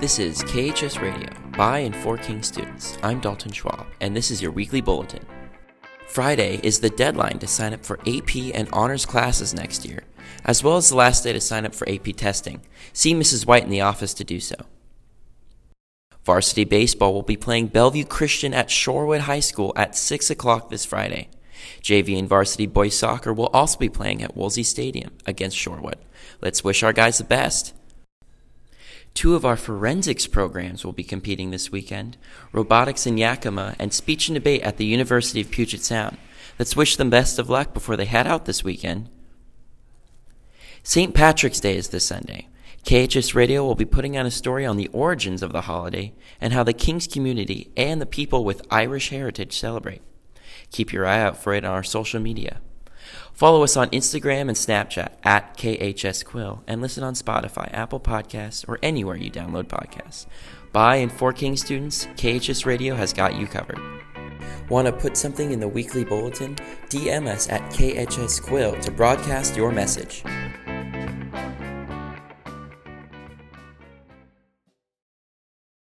This is KHS Radio by and for King students. I'm Dalton Schwab, and this is your weekly bulletin. Friday is the deadline to sign up for AP and honors classes next year, as well as the last day to sign up for AP testing. See Mrs. White in the office to do so. Varsity Baseball will be playing Bellevue Christian at Shorewood High School at 6 o'clock this Friday. JV and Varsity Boys Soccer will also be playing at Woolsey Stadium against Shorewood. Let's wish our guys the best. Two of our forensics programs will be competing this weekend robotics in Yakima and speech and debate at the University of Puget Sound. Let's wish them best of luck before they head out this weekend. St. Patrick's Day is this Sunday. KHS Radio will be putting out a story on the origins of the holiday and how the King's community and the people with Irish heritage celebrate. Keep your eye out for it on our social media. Follow us on Instagram and Snapchat at KHS Quill and listen on Spotify, Apple Podcasts, or anywhere you download podcasts. By and for King students, KHS Radio has got you covered. Want to put something in the weekly bulletin? DM us at KHS Quill to broadcast your message.